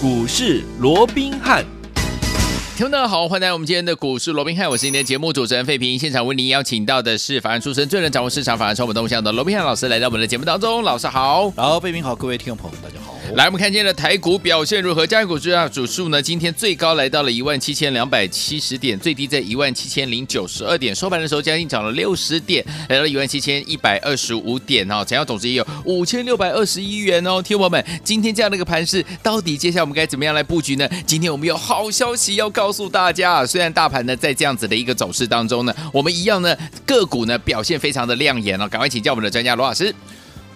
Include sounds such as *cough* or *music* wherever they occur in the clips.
股市罗宾汉。听众大家好，欢迎来到我们今天的股市罗宾汉，我是今天的节目主持人费平。现场为您邀请到的是法案出身、最能掌握市场、法案传播动向的罗宾汉老师，来到我们的节目当中。老师好，好，费平好，各位听众朋友大家好。来，我们看今天的台股表现如何？加权股价指数呢？今天最高来到了一万七千两百七十点，最低在一万七千零九十二点，收盘的时候将近涨了六十点，来到一万七千一百二十五点哦。成交总值也有五千六百二十一元哦。听友们，今天这样的一个盘势，到底接下来我们该怎么样来布局呢？今天我们有好消息要告诉大家。虽然大盘呢在这样子的一个走势当中呢，我们一样呢个股呢表现非常的亮眼哦，赶快请教我们的专家罗老师。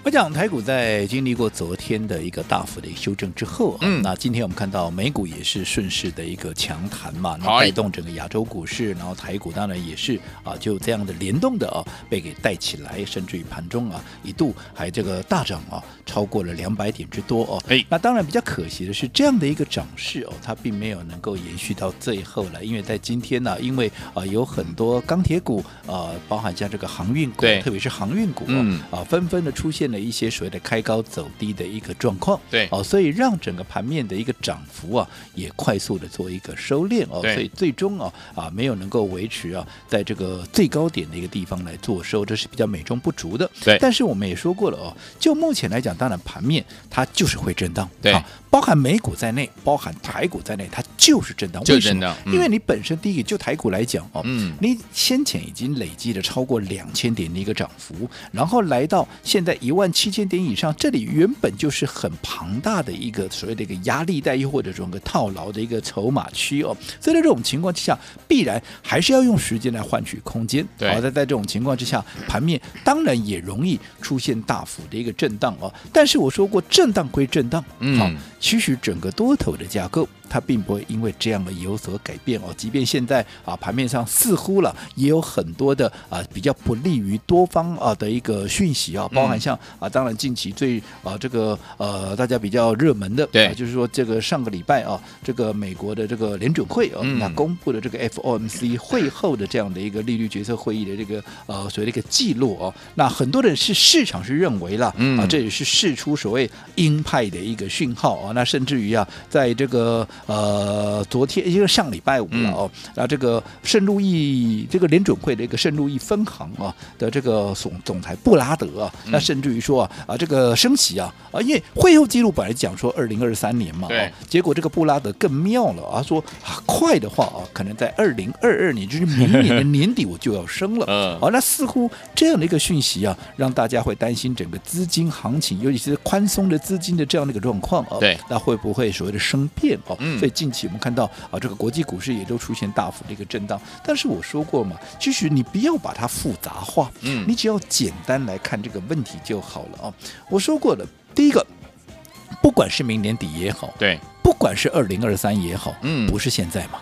我讲台股在经历过昨天的一个大幅的修正之后，嗯，那今天我们看到美股也是顺势的一个强弹嘛，那带动整个亚洲股市，然后台股当然也是啊，就这样的联动的啊，被给带起来，甚至于盘中啊一度还这个大涨啊，超过了两百点之多哦。哎，那当然比较可惜的是，这样的一个涨势哦，它并没有能够延续到最后了，因为在今天呢，因为啊有很多钢铁股啊，包含像这个航运股，特别是航运股嗯啊，纷纷的出现。的一些所谓的开高走低的一个状况，对。哦，所以让整个盘面的一个涨幅啊，也快速的做一个收敛哦，所以最终啊啊没有能够维持啊，在这个最高点的一个地方来做收，这是比较美中不足的。对，但是我们也说过了哦，就目前来讲，当然盘面它就是会震荡，对。包含美股在内，包含台股在内，它就是震荡。为什么？因为你本身第一个，就台股来讲哦，嗯，你先前已经累积了超过两千点的一个涨幅，然后来到现在一万七千点以上，这里原本就是很庞大的一个所谓的一个压力带，又或者说个套牢的一个筹码区哦。所以在这种情况之下，必然还是要用时间来换取空间。好，在在这种情况之下，盘面当然也容易出现大幅的一个震荡哦。但是我说过，震荡归震荡，嗯。好其实整个多头的架构。它并不会因为这样的有所改变哦，即便现在啊盘面上似乎了也有很多的啊比较不利于多方啊的一个讯息啊，包含像啊当然近期最啊这个呃大家比较热门的对，就是说这个上个礼拜啊这个美国的这个联准会啊那公布的这个 FOMC 会后的这样的一个利率决策会议的这个呃所谓的一个记录哦，那很多人是市场是认为了啊这也是释出所谓鹰派的一个讯号啊，那甚至于啊在这个呃，昨天因为上礼拜五了哦，那、嗯、这个圣路易这个联准会的一个圣路易分行啊的这个总总裁布拉德啊，那甚至于说啊啊这个升息啊啊，因为会后记录本来讲说二零二三年嘛，对，结果这个布拉德更妙了啊，说啊快的话啊，可能在二零二二年就是明年的年底我就要升了，嗯，啊，那似乎这样的一个讯息啊，让大家会担心整个资金行情，尤其是宽松的资金的这样的一个状况啊，对，那会不会所谓的生变哦？嗯。所以近期我们看到啊，这个国际股市也都出现大幅的一个震荡。但是我说过嘛，其实你不要把它复杂化，嗯，你只要简单来看这个问题就好了啊。我说过了，第一个，不管是明年底也好，对，不管是二零二三也好，嗯，不是现在嘛。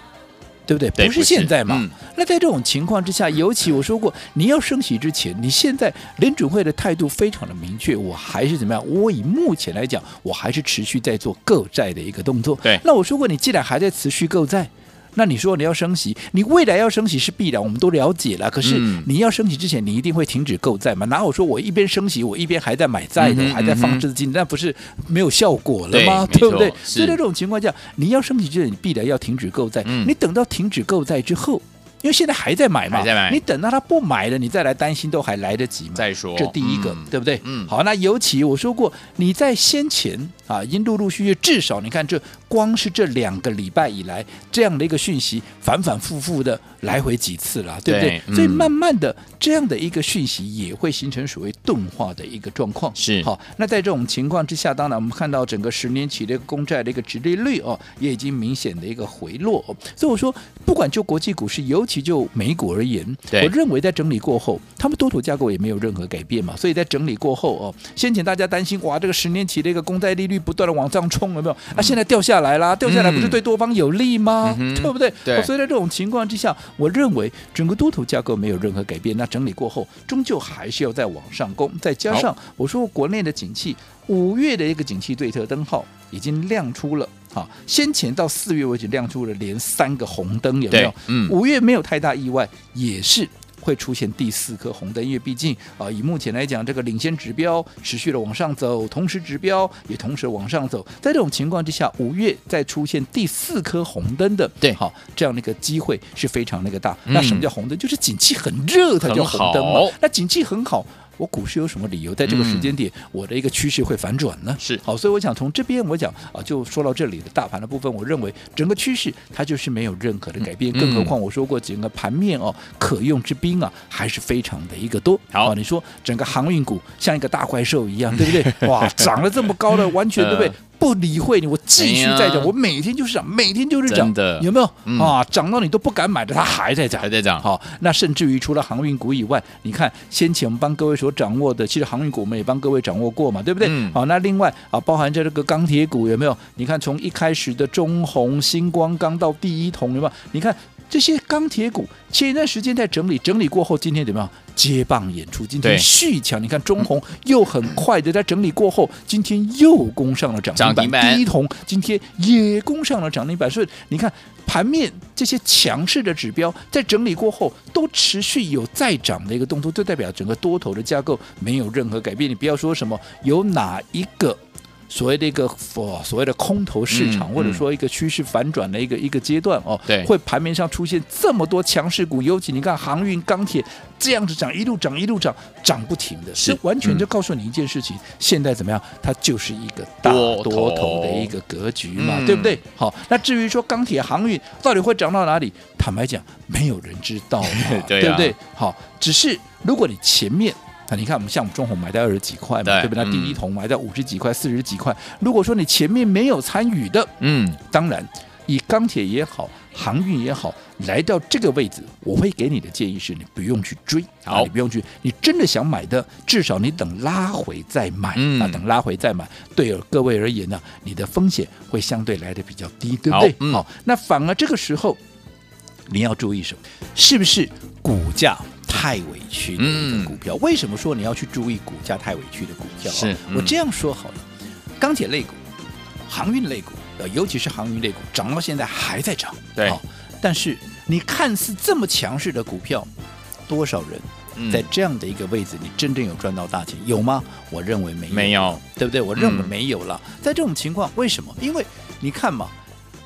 对不对？不是现在嘛？嗯、那在这种情况之下，尤其我说过，你要升息之前，你现在联准会的态度非常的明确，我还是怎么样？我以目前来讲，我还是持续在做购债的一个动作。对，那我说过，你既然还在持续购债。那你说你要升息，你未来要升息是必然，我们都了解了。可是你要升息之前，你一定会停止购债嘛？哪有说我一边升息，我一边还在买债的，还在放资金，那不是没有效果了吗？对，*laughs* 对不对？所以在这种情况下，你要升息之前，你必然要停止购债。你等到停止购债之后。因为现在还在买嘛，你等到他不买了，你再来担心都还来得及嘛。再说，这第一个，对不对？嗯，好，那尤其我说过，你在先前啊，因陆陆续续，至少你看，这光是这两个礼拜以来，这样的一个讯息反反复复的来回几次了，对不对？所以慢慢的，这样的一个讯息也会形成所谓钝化的一个状况。是，好，那在这种情况之下，当然我们看到整个十年期的一个公债的一个殖利率哦，也已经明显的一个回落。所以我说，不管就国际股市，尤其就美股而言，我认为在整理过后，他们多头架构也没有任何改变嘛。所以在整理过后哦，先前大家担心哇，这个十年期的一个公债利率不断的往上冲，有没有？啊，现在掉下来啦，掉下来不是对多方有利吗？嗯、对不对？对。所以在这种情况之下，我认为整个多头架构没有任何改变。那整理过后，终究还是要再往上攻。再加上我说国内的景气，五月的一个景气对策灯号已经亮出了。好，先前到四月为止亮出了连三个红灯，有没有？嗯，五月没有太大意外，也是会出现第四颗红灯，因为毕竟啊，以目前来讲，这个领先指标持续的往上走，同时指标也同时往上走，在这种情况之下，五月再出现第四颗红灯的，对，好，这样的一个机会是非常那个大。嗯、那什么叫红灯？就是景气很热，它叫红灯嘛。那景气很好。我股市有什么理由在这个时间点，嗯、我的一个趋势会反转呢？是好，所以我想从这边我讲啊，就说到这里的大盘的部分，我认为整个趋势它就是没有任何的改变，嗯、更何况我说过整个盘面哦，可用之兵啊还是非常的一个多。好，你说整个航运股像一个大怪兽一样，对不对？*laughs* 哇，涨了这么高的，完全对不对？呃不理会你，我继续在涨，我每天就是涨，每天就是涨，的有没有啊？涨到你都不敢买的，它还在涨，还在涨。好，那甚至于除了航运股以外，你看先前我们帮各位所掌握的，其实航运股我们也帮各位掌握过嘛，对不对？好，那另外啊，包含在这个钢铁股有没有？你看从一开始的中红、星光钢到第一铜有没有？你看。这些钢铁股前一段时间在整理，整理过后，今天怎么样？接棒演出，今天续强。你看中红又很快的在整理过后，今天又攻上了涨停板。第一铜今天也攻上了涨停板。所以你看盘面这些强势的指标在整理过后，都持续有再涨的一个动作，就代表整个多头的架构没有任何改变。你不要说什么有哪一个。所谓的一个所所谓的空头市场，嗯、或者说一个趋势反转的一个、嗯、一个阶段哦，对，会盘面上出现这么多强势股，尤其你看航运、钢铁这样子涨，一路涨一路涨，涨不停的，是完全就告诉你一件事情，嗯、现在怎么样？它就是一个大多头的一个格局嘛，对不对？好，那至于说钢铁、航运到底会涨到哪里？坦白讲，没有人知道嘛，*laughs* 对，啊、对不对？好，只是如果你前面。那你看，我们像我们中红买在二十几块嘛，对，对不对？那第一桶买在五十几块、四十几块。如果说你前面没有参与的，嗯，当然以钢铁也好，航运也好，来到这个位置，我会给你的建议是你不用去追，好，你不用去。你真的想买的，至少你等拉回再买，嗯，啊，等拉回再买，对各位而言呢，你的风险会相对来的比较低，对不对？好，嗯，好，那反而这个时候你要注意什么？是不是股价？太委屈的一个股票，嗯、为什么说你要去注意股价太委屈的股票？是、嗯、我这样说好了，钢铁类股、航运类股，呃，尤其是航运类股，涨到现在还在涨。对、哦，但是你看似这么强势的股票，多少人在这样的一个位置，你真正有赚到大钱有吗？我认为没有，没有，对不对？我认为没有了。嗯、在这种情况，为什么？因为你看嘛。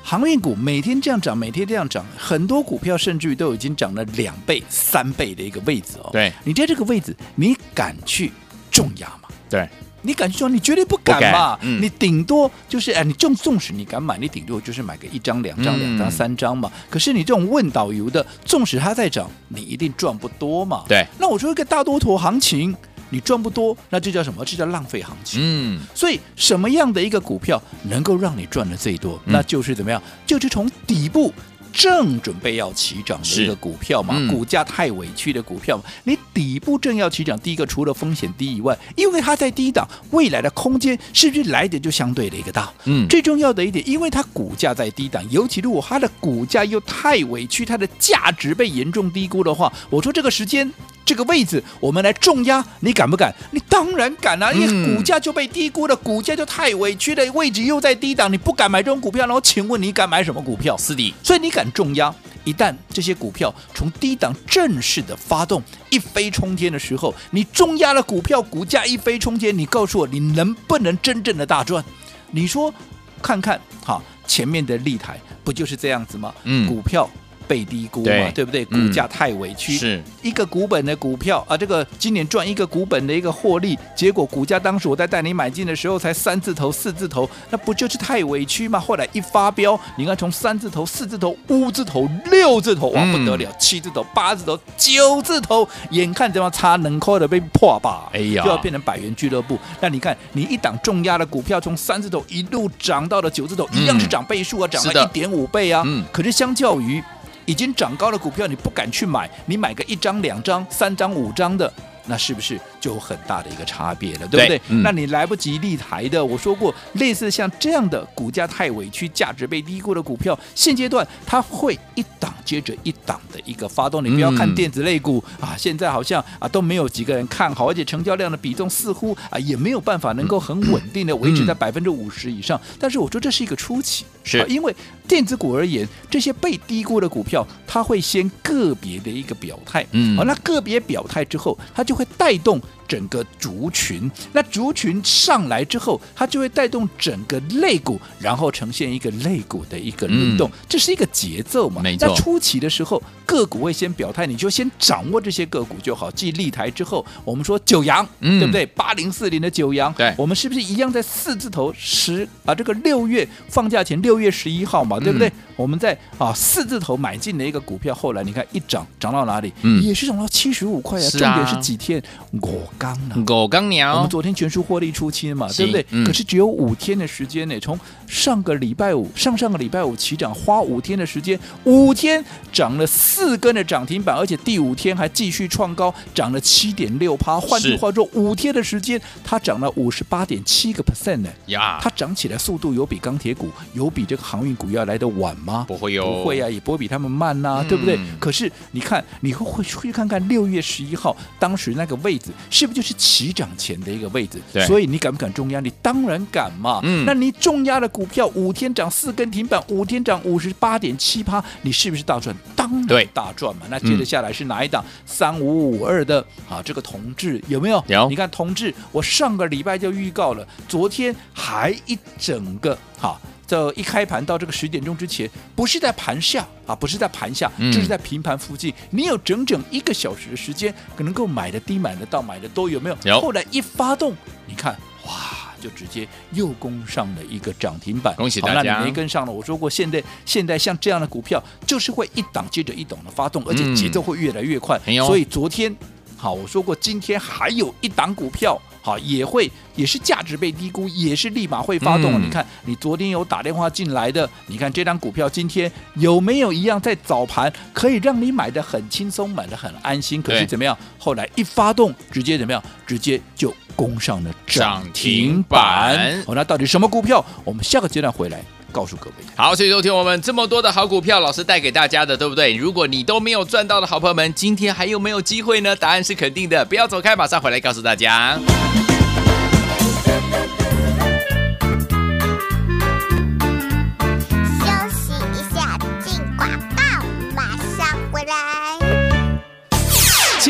航运股每天这样涨，每天这样涨，很多股票甚至于都已经涨了两倍、三倍的一个位置哦。对，你在这个位置，你敢去重压吗？对，你敢去说，你绝对不敢嘛。嗯、你顶多就是哎，你重纵使你敢买，你顶多就是买个一张、两张、两张、三张嘛。可是你这种问导游的，纵使它在涨，你一定赚不多嘛。对，那我说一个大多头行情。你赚不多，那这叫什么？这叫浪费行情。嗯，所以什么样的一个股票能够让你赚的最多？嗯、那就是怎么样？就是从底部正准备要起涨的一个股票嘛，嗯、股价太委屈的股票嘛。你底部正要起涨，第一个除了风险低以外，因为它在低档，未来的空间是不是来的就相对的一个大？嗯，最重要的一点，因为它股价在低档，尤其如果它的股价又太委屈，它的价值被严重低估的话，我说这个时间。这个位置我们来重压，你敢不敢？你当然敢啊！因为股价就被低估了，股价就太委屈了，位置又在低档，你不敢买这种股票，然后请问你敢买什么股票？是的，所以你敢重压。一旦这些股票从低档正式的发动一飞冲天的时候，你重压了股票，股价一飞冲天，你告诉我你能不能真正的大赚？你说看看哈，前面的立台不就是这样子吗？嗯，股票。被低估嘛，对，对不对？股价太委屈，嗯、是一个股本的股票啊，这个今年赚一个股本的一个获利，结果股价当时我在带你买进的时候才三字头、四字头，那不就是太委屈吗？后来一发飙，你看从三字头、四字头、五字头、六字头，哇不得了，嗯、七字头、八字头、九字头，眼看这帮差能扣的被破吧，哎呀，就要变成百元俱乐部。那你看，你一档重压的股票，从三字头一路涨到了九字头，嗯、一样是涨倍数啊，涨了一点五倍啊。嗯，可是相较于已经涨高的股票，你不敢去买，你买个一张、两张、三张、五张的。那是不是就有很大的一个差别了，对不对？对嗯、那你来不及立台的，我说过，类似像这样的股价太委屈、价值被低估的股票，现阶段它会一档接着一档的一个发动。你不要看电子类股、嗯、啊，现在好像啊都没有几个人看好，而且成交量的比重似乎啊也没有办法能够很稳定的维持在百分之五十以上。嗯、但是我说这是一个初期，是、啊、因为电子股而言，这些被低估的股票，它会先个别的一个表态，嗯，好，那个别表态之后，它就会带动。整个族群，那族群上来之后，它就会带动整个肋骨，然后呈现一个肋骨的一个轮动，嗯、这是一个节奏嘛？没错。那初期的时候，个股会先表态，你就先掌握这些个股就好。继立台之后，我们说九阳，嗯、对不对？八零四零的九阳，对，我们是不是一样在四字头十啊？这个六月放假前六月十一号嘛，对不对？嗯、我们在啊四字头买进的一个股票，后来你看一涨涨到哪里？嗯，也是涨到七十五块啊。重点是几天？我。刚呢，狗刚鸟，我们昨天全数获利出清嘛，对不对？嗯、可是只有五天的时间呢，从上个礼拜五、上上个礼拜五起涨，花五天的时间，五天涨了四根的涨停板，而且第五天还继续创高，涨了七点六趴。换句话说，五天的时间，它涨了五十八点七个 percent 呢。呀，它涨起来速度有比钢铁股、有比这个航运股要来的晚吗？不会有，不会啊，也不会比他们慢呐、啊，嗯、对不对？可是你看，你会会去看看六月十一号当时那个位置是。是不是就是起涨前的一个位置？对所以你敢不敢重压？你当然敢嘛。嗯，那你重压的股票五天涨四根停板，五天涨五十八点七趴，你是不是大赚？当然大赚嘛。那接着下来是哪一档？三五五二的啊，这个同志有没有？有。你看同志，我上个礼拜就预告了，昨天还一整个哈。这一开盘到这个十点钟之前，不是在盘下啊，不是在盘下，就、嗯、是在平盘附近。你有整整一个小时的时间，可能够买的低、买的到、买的多，有没有？有。后来一发动，你看，哇，就直接又攻上了一个涨停板。恭喜大家！那你没跟上了，我说过，现在现在像这样的股票，就是会一档接着一档的发动，而且节奏会越来越快。嗯、所以昨天，好，我说过，今天还有一档股票。好，也会也是价值被低估，也是立马会发动。嗯、你看，你昨天有打电话进来的，你看这张股票今天有没有一样在早盘可以让你买的很轻松，买的很安心？可是怎么样？后来一发动，直接怎么样？直接就攻上了涨停板。好、哦，那到底什么股票？我们下个阶段回来。告诉各位，好，所以说，听我们这么多的好股票，老师带给大家的，对不对？如果你都没有赚到的好朋友们，今天还有没有机会呢？答案是肯定的，不要走开，马上回来告诉大家。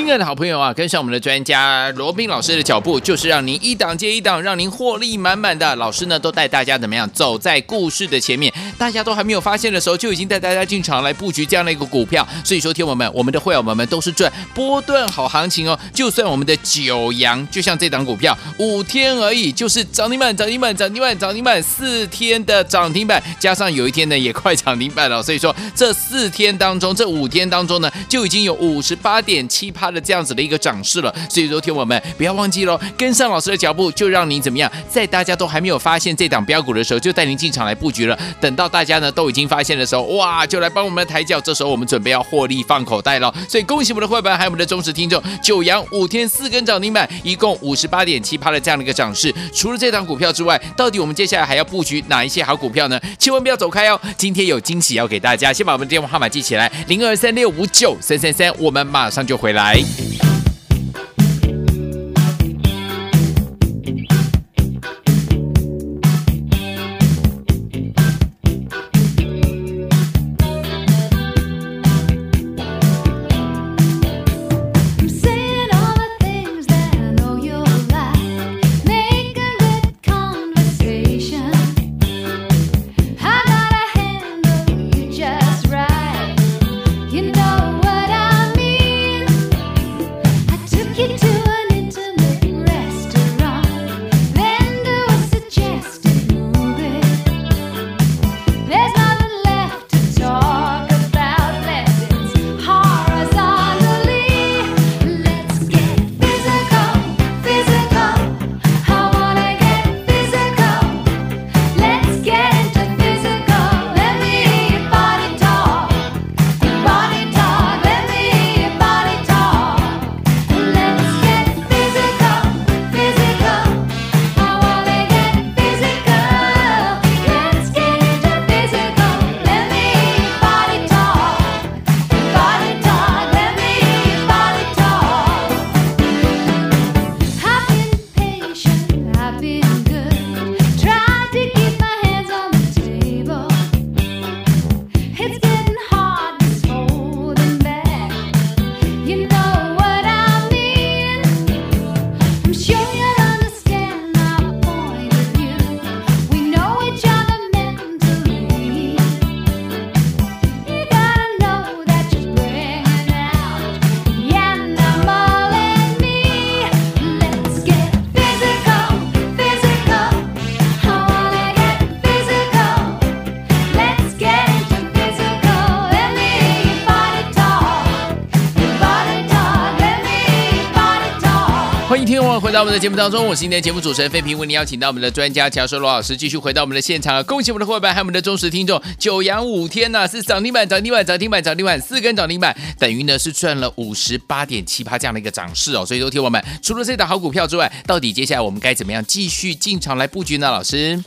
亲爱的好朋友啊，跟上我们的专家罗宾老师的脚步，就是让您一档接一档，让您获利满满的。老师呢，都带大家怎么样走在故事的前面，大家都还没有发现的时候，就已经带大家进场来布局这样的一个股票。所以说，听友们，我们的会员们们都是赚波段好行情哦。就算我们的九阳，就像这档股票，五天而已，就是涨停板，涨停板，涨停板，涨停板，四天的涨停板，加上有一天呢也快涨停板了。所以说，这四天当中，这五天当中呢，就已经有五十八点七趴。这样子的一个涨势了，所以说，听我们不要忘记喽，跟上老师的脚步，就让您怎么样，在大家都还没有发现这档标股的时候，就带您进场来布局了。等到大家呢都已经发现的时候，哇，就来帮我们抬轿。这时候我们准备要获利放口袋了。所以恭喜我们的会员，还有我们的忠实听众，九阳五天四根涨停板，一共五十八点七趴的这样的一个涨势。除了这档股票之外，到底我们接下来还要布局哪一些好股票呢？千万不要走开哦，今天有惊喜要给大家。先把我们的电话号码记起来，零二三六五九三三三，我们马上就回来。Thank you. 迎回到我们的节目当中，我是今天节目主持人费平，为您邀请到我们的专家教授罗老师，继续回到我们的现场。恭喜我们的伙伴，还有我们的忠实听众，九阳五天呐、是涨停板，涨停板，涨停板，涨停板，四根涨停板，等于呢是赚了五十八点七八这样的一个涨势哦。所以，都听我们除了这档好股票之外，到底接下来我们该怎么样继续进场来布局呢？老师？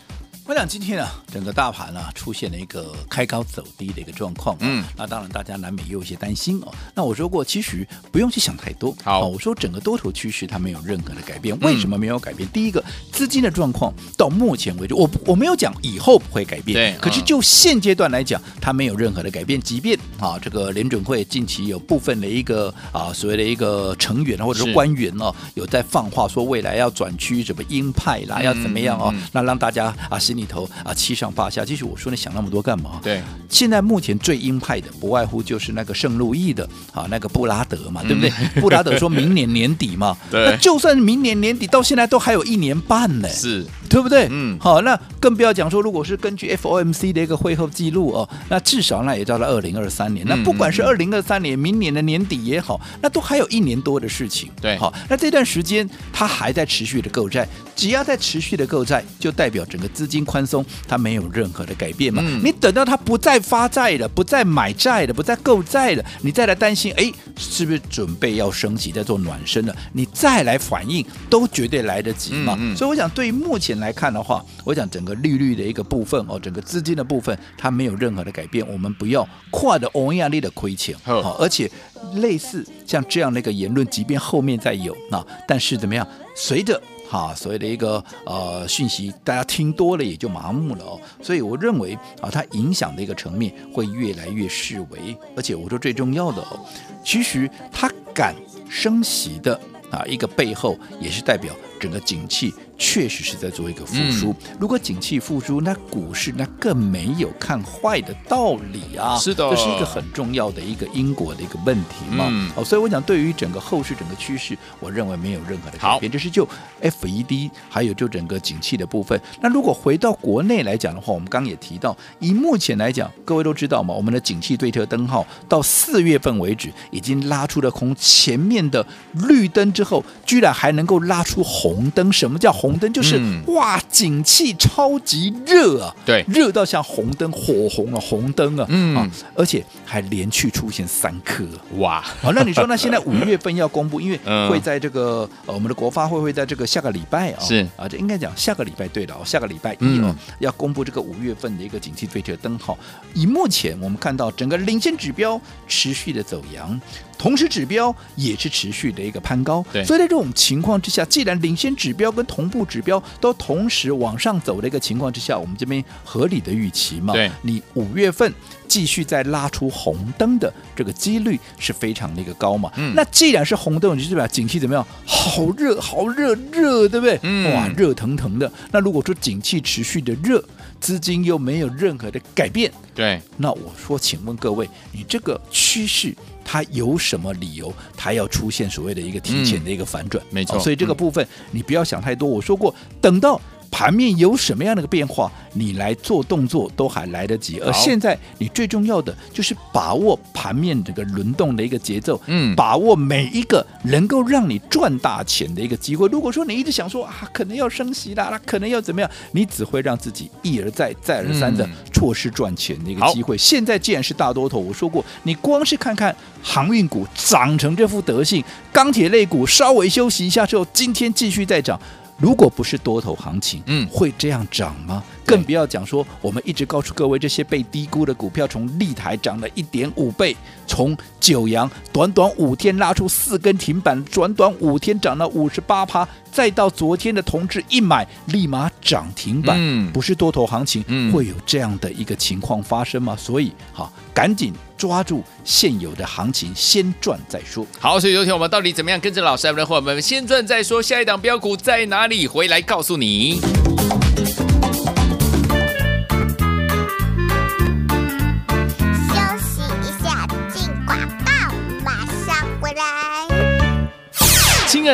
我想今天啊，整个大盘啊出现了一个开高走低的一个状况，嗯，那当然大家难免也有一些担心哦。那我说过，其实不用去想太多。好，我说整个多头趋势它没有任何的改变，为什么没有改变？嗯、第一个，资金的状况到目前为止，我我没有讲以后不会改变，对。可是就现阶段来讲，它没有任何的改变。即便啊，这个联准会近期有部分的一个啊所谓的一个成员或者是官员哦，有在放话说未来要转趋什么鹰派啦，要怎么样哦，那让大家啊心里头啊七上八下，其实我说你想那么多干嘛？对，现在目前最鹰派的不外乎就是那个圣路易的啊，那个布拉德嘛，对不对？嗯、*laughs* 布拉德说明年年底嘛，对，那就算明年年底到现在都还有一年半呢，是对不对？嗯，好，那更不要讲说，如果是根据 FOMC 的一个会后记录哦，那至少那也到了二零二三年，那不管是二零二三年明年的年底也好，那都还有一年多的事情。对，好，那这段时间它还在持续的购债，只要在持续的购债，就代表整个资金宽松，它没有任何的改变嘛。嗯、你等到它不再发债了，不再买债了，不再购债了，你再来担心，哎，是不是准备要升级，在做暖身了？你再来反应，都绝对来得及嘛。嗯嗯，所以我想，对于目前来看的话，我想整个利率的一个部分哦，整个资金的部分，它没有任何的改变。我们不要跨的欧亚利的亏钱，好，而且类似像这样的一个言论，即便后面再有啊，但是怎么样，随着。哈，所谓的一个呃讯息，大家听多了也就麻木了哦。所以我认为啊，它影响的一个层面会越来越式微。而且我说最重要的哦，其实它敢升息的啊一个背后，也是代表整个景气。确实是在做一个复苏。如果景气复苏，那股市那更没有看坏的道理啊。是的，这是一个很重要的一个因果的一个问题嘛。嗯、哦，所以我讲对于整个后市整个趋势，我认为没有任何的改变。这是就 FED 还有就整个景气的部分。那如果回到国内来讲的话，我们刚刚也提到，以目前来讲，各位都知道嘛，我们的景气对策灯号到四月份为止已经拉出了空，前面的绿灯之后，居然还能够拉出红灯。什么叫红？红灯就是、嗯、哇，景气超级热啊，对，热到像红灯火红了，红灯啊，嗯。啊，而且还连续出现三颗，哇，好，那你说那现在五月份要公布，因为 *laughs* 会在这个、呃、我们的国发会会在这个下个礼拜啊，是。啊，这应该讲下个礼拜对了，下个礼拜一哦、嗯、要公布这个五月份的一个景气对策灯号，以目前我们看到整个领先指标持续的走阳。同时指标也是持续的一个攀高，对，所以在这种情况之下，既然领先指标跟同步指标都同时往上走的一个情况之下，我们这边合理的预期嘛，对，你五月份继续再拉出红灯的这个几率是非常的一个高嘛，嗯，那既然是红灯，你就代表景气怎么样？好热，好热，热，对不对？嗯，哇，热腾腾的。那如果说景气持续的热，资金又没有任何的改变，对，那我说，请问各位，你这个趋势？它有什么理由，它要出现所谓的一个提前的一个反转？嗯、没错、哦，所以这个部分你不要想太多。我说过，等到。盘面有什么样的一个变化，你来做动作都还来得及。而现在你最重要的就是把握盘面这个轮动的一个节奏，嗯，把握每一个能够让你赚大钱的一个机会。如果说你一直想说啊，可能要升息啦，那可能要怎么样，你只会让自己一而再、再而三的错失赚钱的一个机会。现在既然是大多头，我说过，你光是看看航运股涨成这副德性，钢铁类股稍微休息一下之后，今天继续再涨。如果不是多头行情，嗯，会这样涨吗？更不要讲说，我们一直告诉各位，这些被低估的股票，从立台涨了一点五倍，从九阳短短五天拉出四根停板，短短五天涨了五十八趴，再到昨天的同志一买立马涨停板，嗯，不是多头行情，嗯，会有这样的一个情况发生吗？所以，好，赶紧抓住现有的行情，先赚再说。好，所以有请我们到底怎么样跟着老师来的伙伴们先赚再说，下一档标股在哪里？回来告诉你。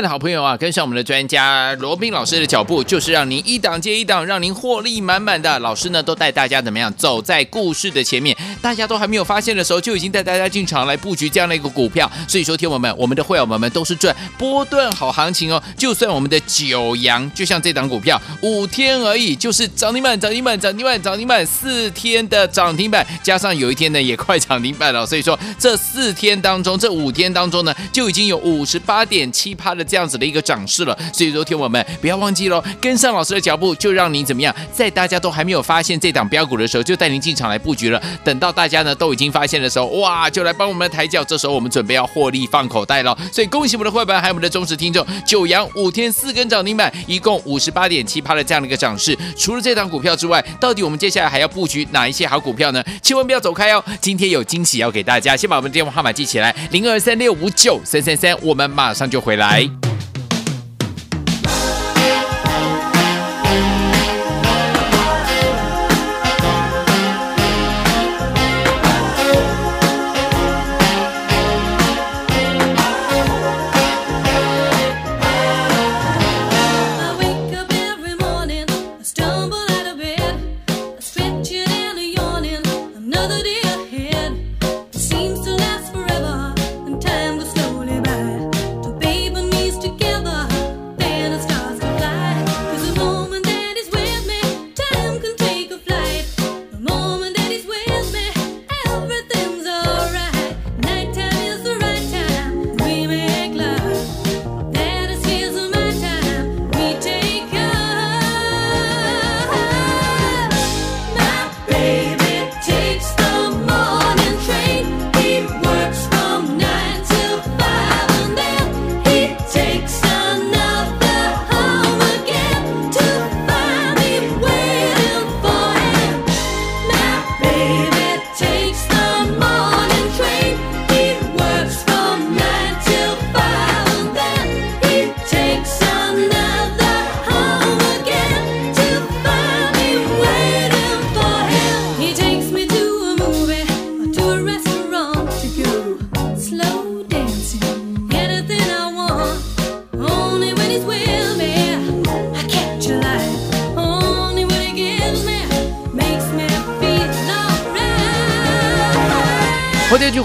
的好朋友啊，跟上我们的专家罗宾老师的脚步，就是让您一档接一档，让您获利满满的。老师呢，都带大家怎么样走在故事的前面，大家都还没有发现的时候，就已经带大家进场来布局这样的一个股票。所以说，听友们，我们的会员们都是赚波段好行情哦。就算我们的九阳，就像这档股票，五天而已，就是涨停板，涨停板，涨停板，涨停板，四天的涨停板，加上有一天呢，也快涨停板了。所以说，这四天当中，这五天当中呢，就已经有五十八点七趴的这样子的一个涨势了。所以说，听我们不要忘记喽，跟上老师的脚步，就让您怎么样，在大家都还没有发现这档标股的时候，就带您进场来布局了。等到大家呢都已经发现的时候，哇，就来帮我们抬脚。这时候我们准备要获利放口袋了。所以恭喜我们的会员，还有我们的忠实听众，九阳五天四根涨停板，一共五十八点七趴的这样的一个涨势。除了这档股票之外，到底我们接下来还要布局哪一些好股票呢？千万不要走开哦，今天有惊喜要给大家。先把我们的电话号码记起来，零二三六五九三三三，我们马上就回来。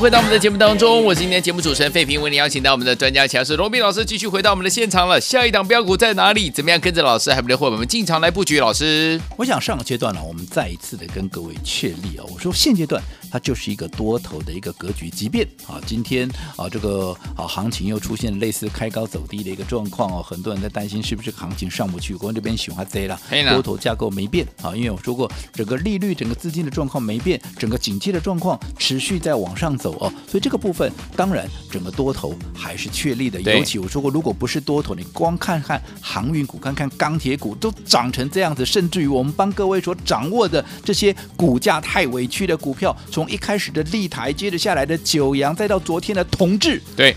回到我们的节目当中，我是今天节目主持人费平，为您邀请到我们的专家强势罗宾老师继续回到我们的现场了。下一档标股在哪里？怎么样跟着老师还不会我们进场来布局？老师，我想上个阶段呢，我们再一次的跟各位确立啊，我说现阶段它就是一个多头的一个格局，即便啊今天啊这个啊行情又出现类似开高走低的一个状况哦，很多人在担心是不是行情上不去，国这边喜欢贼了，多头架构没变啊，因为我说过整个利率、整个资金的状况没变，整个景气的状况持续在往上走哦，所以这个部分当然整个多头还是确立的。尤其我说过，如果不是多头，你光看看航运股、看看钢铁股都涨成这样子，甚至于我们帮各位所掌握的这些股价太委屈的股票，从一开始的立台，接着下来的九阳，再到昨天的同志，对，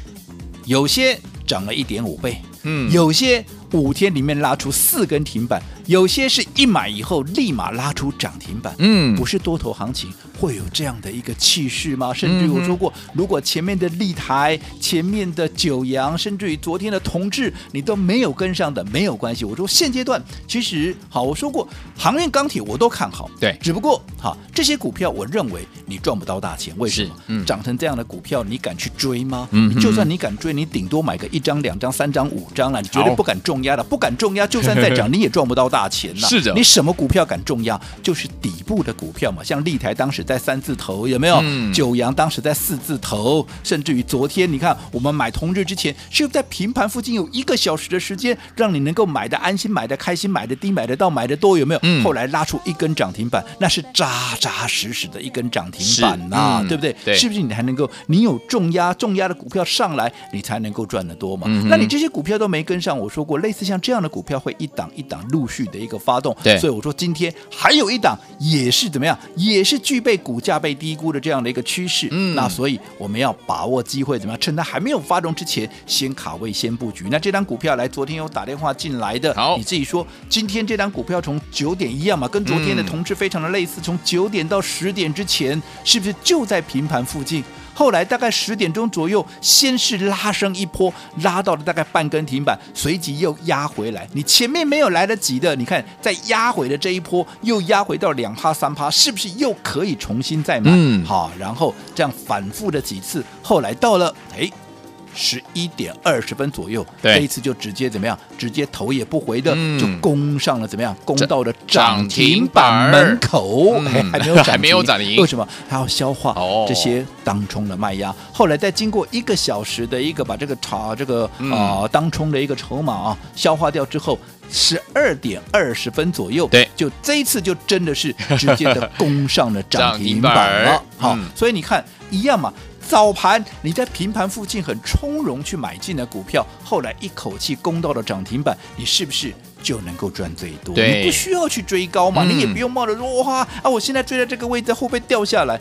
有些涨了一点五倍，嗯，有些五天里面拉出四根停板。有些是一买以后立马拉出涨停板，嗯，不是多头行情会有这样的一个气势吗？甚至于我说过，如果前面的立台、前面的九阳，甚至于昨天的同志，你都没有跟上的，没有关系。我说现阶段其实好，我说过航运钢铁我都看好，对，只不过哈这些股票，我认为你赚不到大钱，为什么？嗯，涨成这样的股票，你敢去追吗？嗯，就算你敢追，你顶多买个一张、两张、三张、五张了，你绝对不敢重压的，不敢重压，就算再涨，*laughs* 你也赚不到大钱呐，是的，你什么股票敢重压？就是底部的股票嘛，像立台当时在三字头，有没有？嗯、九阳当时在四字头，甚至于昨天你看我们买同日之前，是在平盘附近有一个小时的时间，让你能够买的安心、买的开心、买的低、买得到、买的多，有没有？嗯、后来拉出一根涨停板，那是扎扎实实的一根涨停板呐、啊，嗯、对不对？对，是不是你还能够？你有重压、重压的股票上来，你才能够赚得多嘛？嗯、那你这些股票都没跟上，我说过，类似像这样的股票会一档一档陆续的一个。发动，对，所以我说今天还有一档也是怎么样，也是具备股价被低估的这样的一个趋势。嗯，那所以我们要把握机会，怎么样？趁它还没有发动之前，先卡位，先布局。那这张股票来，昨天有打电话进来的，好，你自己说，今天这张股票从九点一样嘛，跟昨天的同志非常的类似，从九点到十点之前，是不是就在平盘附近？后来大概十点钟左右，先是拉升一波，拉到了大概半根停板，随即又压回来。你前面没有来得及的，你看再压回的这一波，又压回到两趴三趴，是不是又可以重新再买？嗯，好，然后这样反复的几次，后来到了哎。十一点二十分左右，这一次就直接怎么样？直接头也不回的、嗯、就攻上了怎么样？攻到了涨停板门口，嗯、还没有涨没有涨停。为什么？还要消化这些当冲的卖压。哦、后来再经过一个小时的一个把这个炒这个啊、嗯呃、当冲的一个筹码啊消化掉之后，十二点二十分左右，对，就这一次就真的是直接的 *laughs* 攻上了涨停板了。好，嗯、所以你看一样嘛。早盘你在平盘附近很从容去买进的股票，后来一口气攻到了涨停板，你是不是就能够赚最多？你不需要去追高嘛，嗯、你也不用冒着说哇啊，我现在追在这个位置会不会掉下来？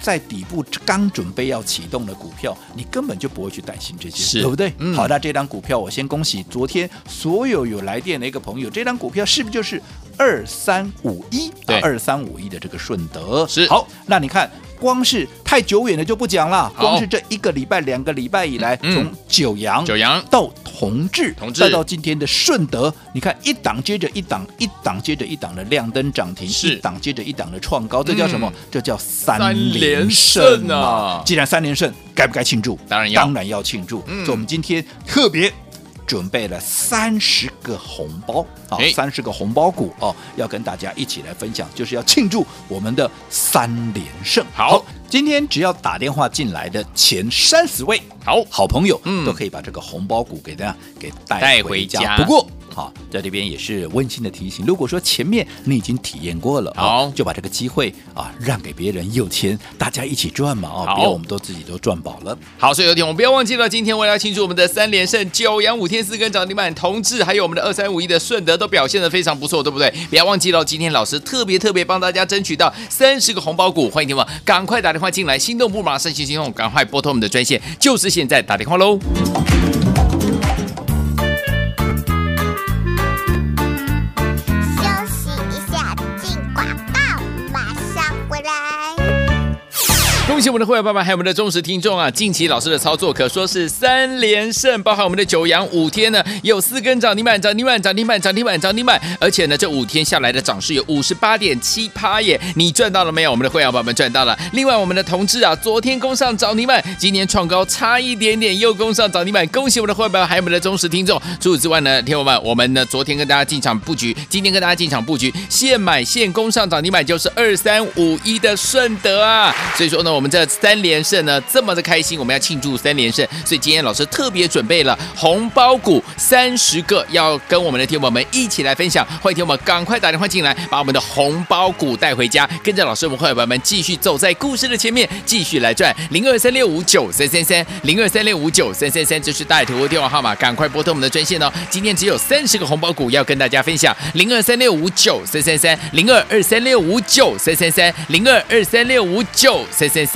在底部刚准备要启动的股票，你根本就不会去担心这些，是对不对？嗯、好，那这张股票我先恭喜昨天所有有来电的一个朋友，这张股票是不是就是二三五一？对，二三五一的这个顺德是好，那你看。光是太久远的就不讲了，光是这一个礼拜、两个礼拜以来，从九阳、九阳到同治，同治再到今天的顺德，你看一档接着一档，一档接着一档的亮灯涨停，一档接着一档的创高，这叫什么？这叫三连胜啊！既然三连胜，该不该庆祝？当然要，当然要庆祝。所以我们今天特别。准备了三十个红包啊，三十个红包股哦，要跟大家一起来分享，就是要庆祝我们的三连胜。好，今天只要打电话进来的前三十位好好朋友，嗯，都可以把这个红包股给大家给带回家。不过。好，在这边也是温馨的提醒，如果说前面你已经体验过了，好，就把这个机会啊让给别人，有钱大家一起赚嘛，啊，别我们都自己都赚饱了。好，所以有听我们不要忘记了，今天我要庆祝我们的三连胜，九阳五天四根涨停板，同志还有我们的二三五一的顺德都表现的非常不错，对不对？不要忘记了，今天老师特别特别帮大家争取到三十个红包股，欢迎听众赶快打电话进来，心动不马上行行动，赶快拨通我们的专线，就是现在打电话喽。恭喜我们的会员爸爸，还有我们的忠实听众啊！近期老师的操作可说是三连胜，包含我们的九阳五天呢，有四根涨停板，涨停板，涨停板，涨停板，涨停板，而且呢，这五天下来的涨势有五十八点七趴耶！你赚到了没有？我们的会员爸爸们赚到了。另外，我们的同志啊，昨天攻上涨停板，今年创高差一点点又攻上涨停板，恭喜我们的会员爸爸，还有我们的忠实听众。除此之外呢，听友们，我们呢昨天跟大家进场布局，今天跟大家进场布局，现买现攻上涨停板就是二三五一的顺德啊！所以说呢，我们。这三连胜呢，这么的开心，我们要庆祝三连胜，所以今天老师特别准备了红包股三十个，要跟我们的听友们一起来分享。欢迎听友们赶快打电话进来，把我们的红包股带回家，跟着老师我们会员们继续走在故事的前面，继续来赚零二三六五九三三三零二三六五九三三三，这是带图的电话号码，赶快拨通我们的专线哦。今天只有三十个红包股要跟大家分享，零二三六五九三三三零二二三六五九三三三零二二三六五九三三三。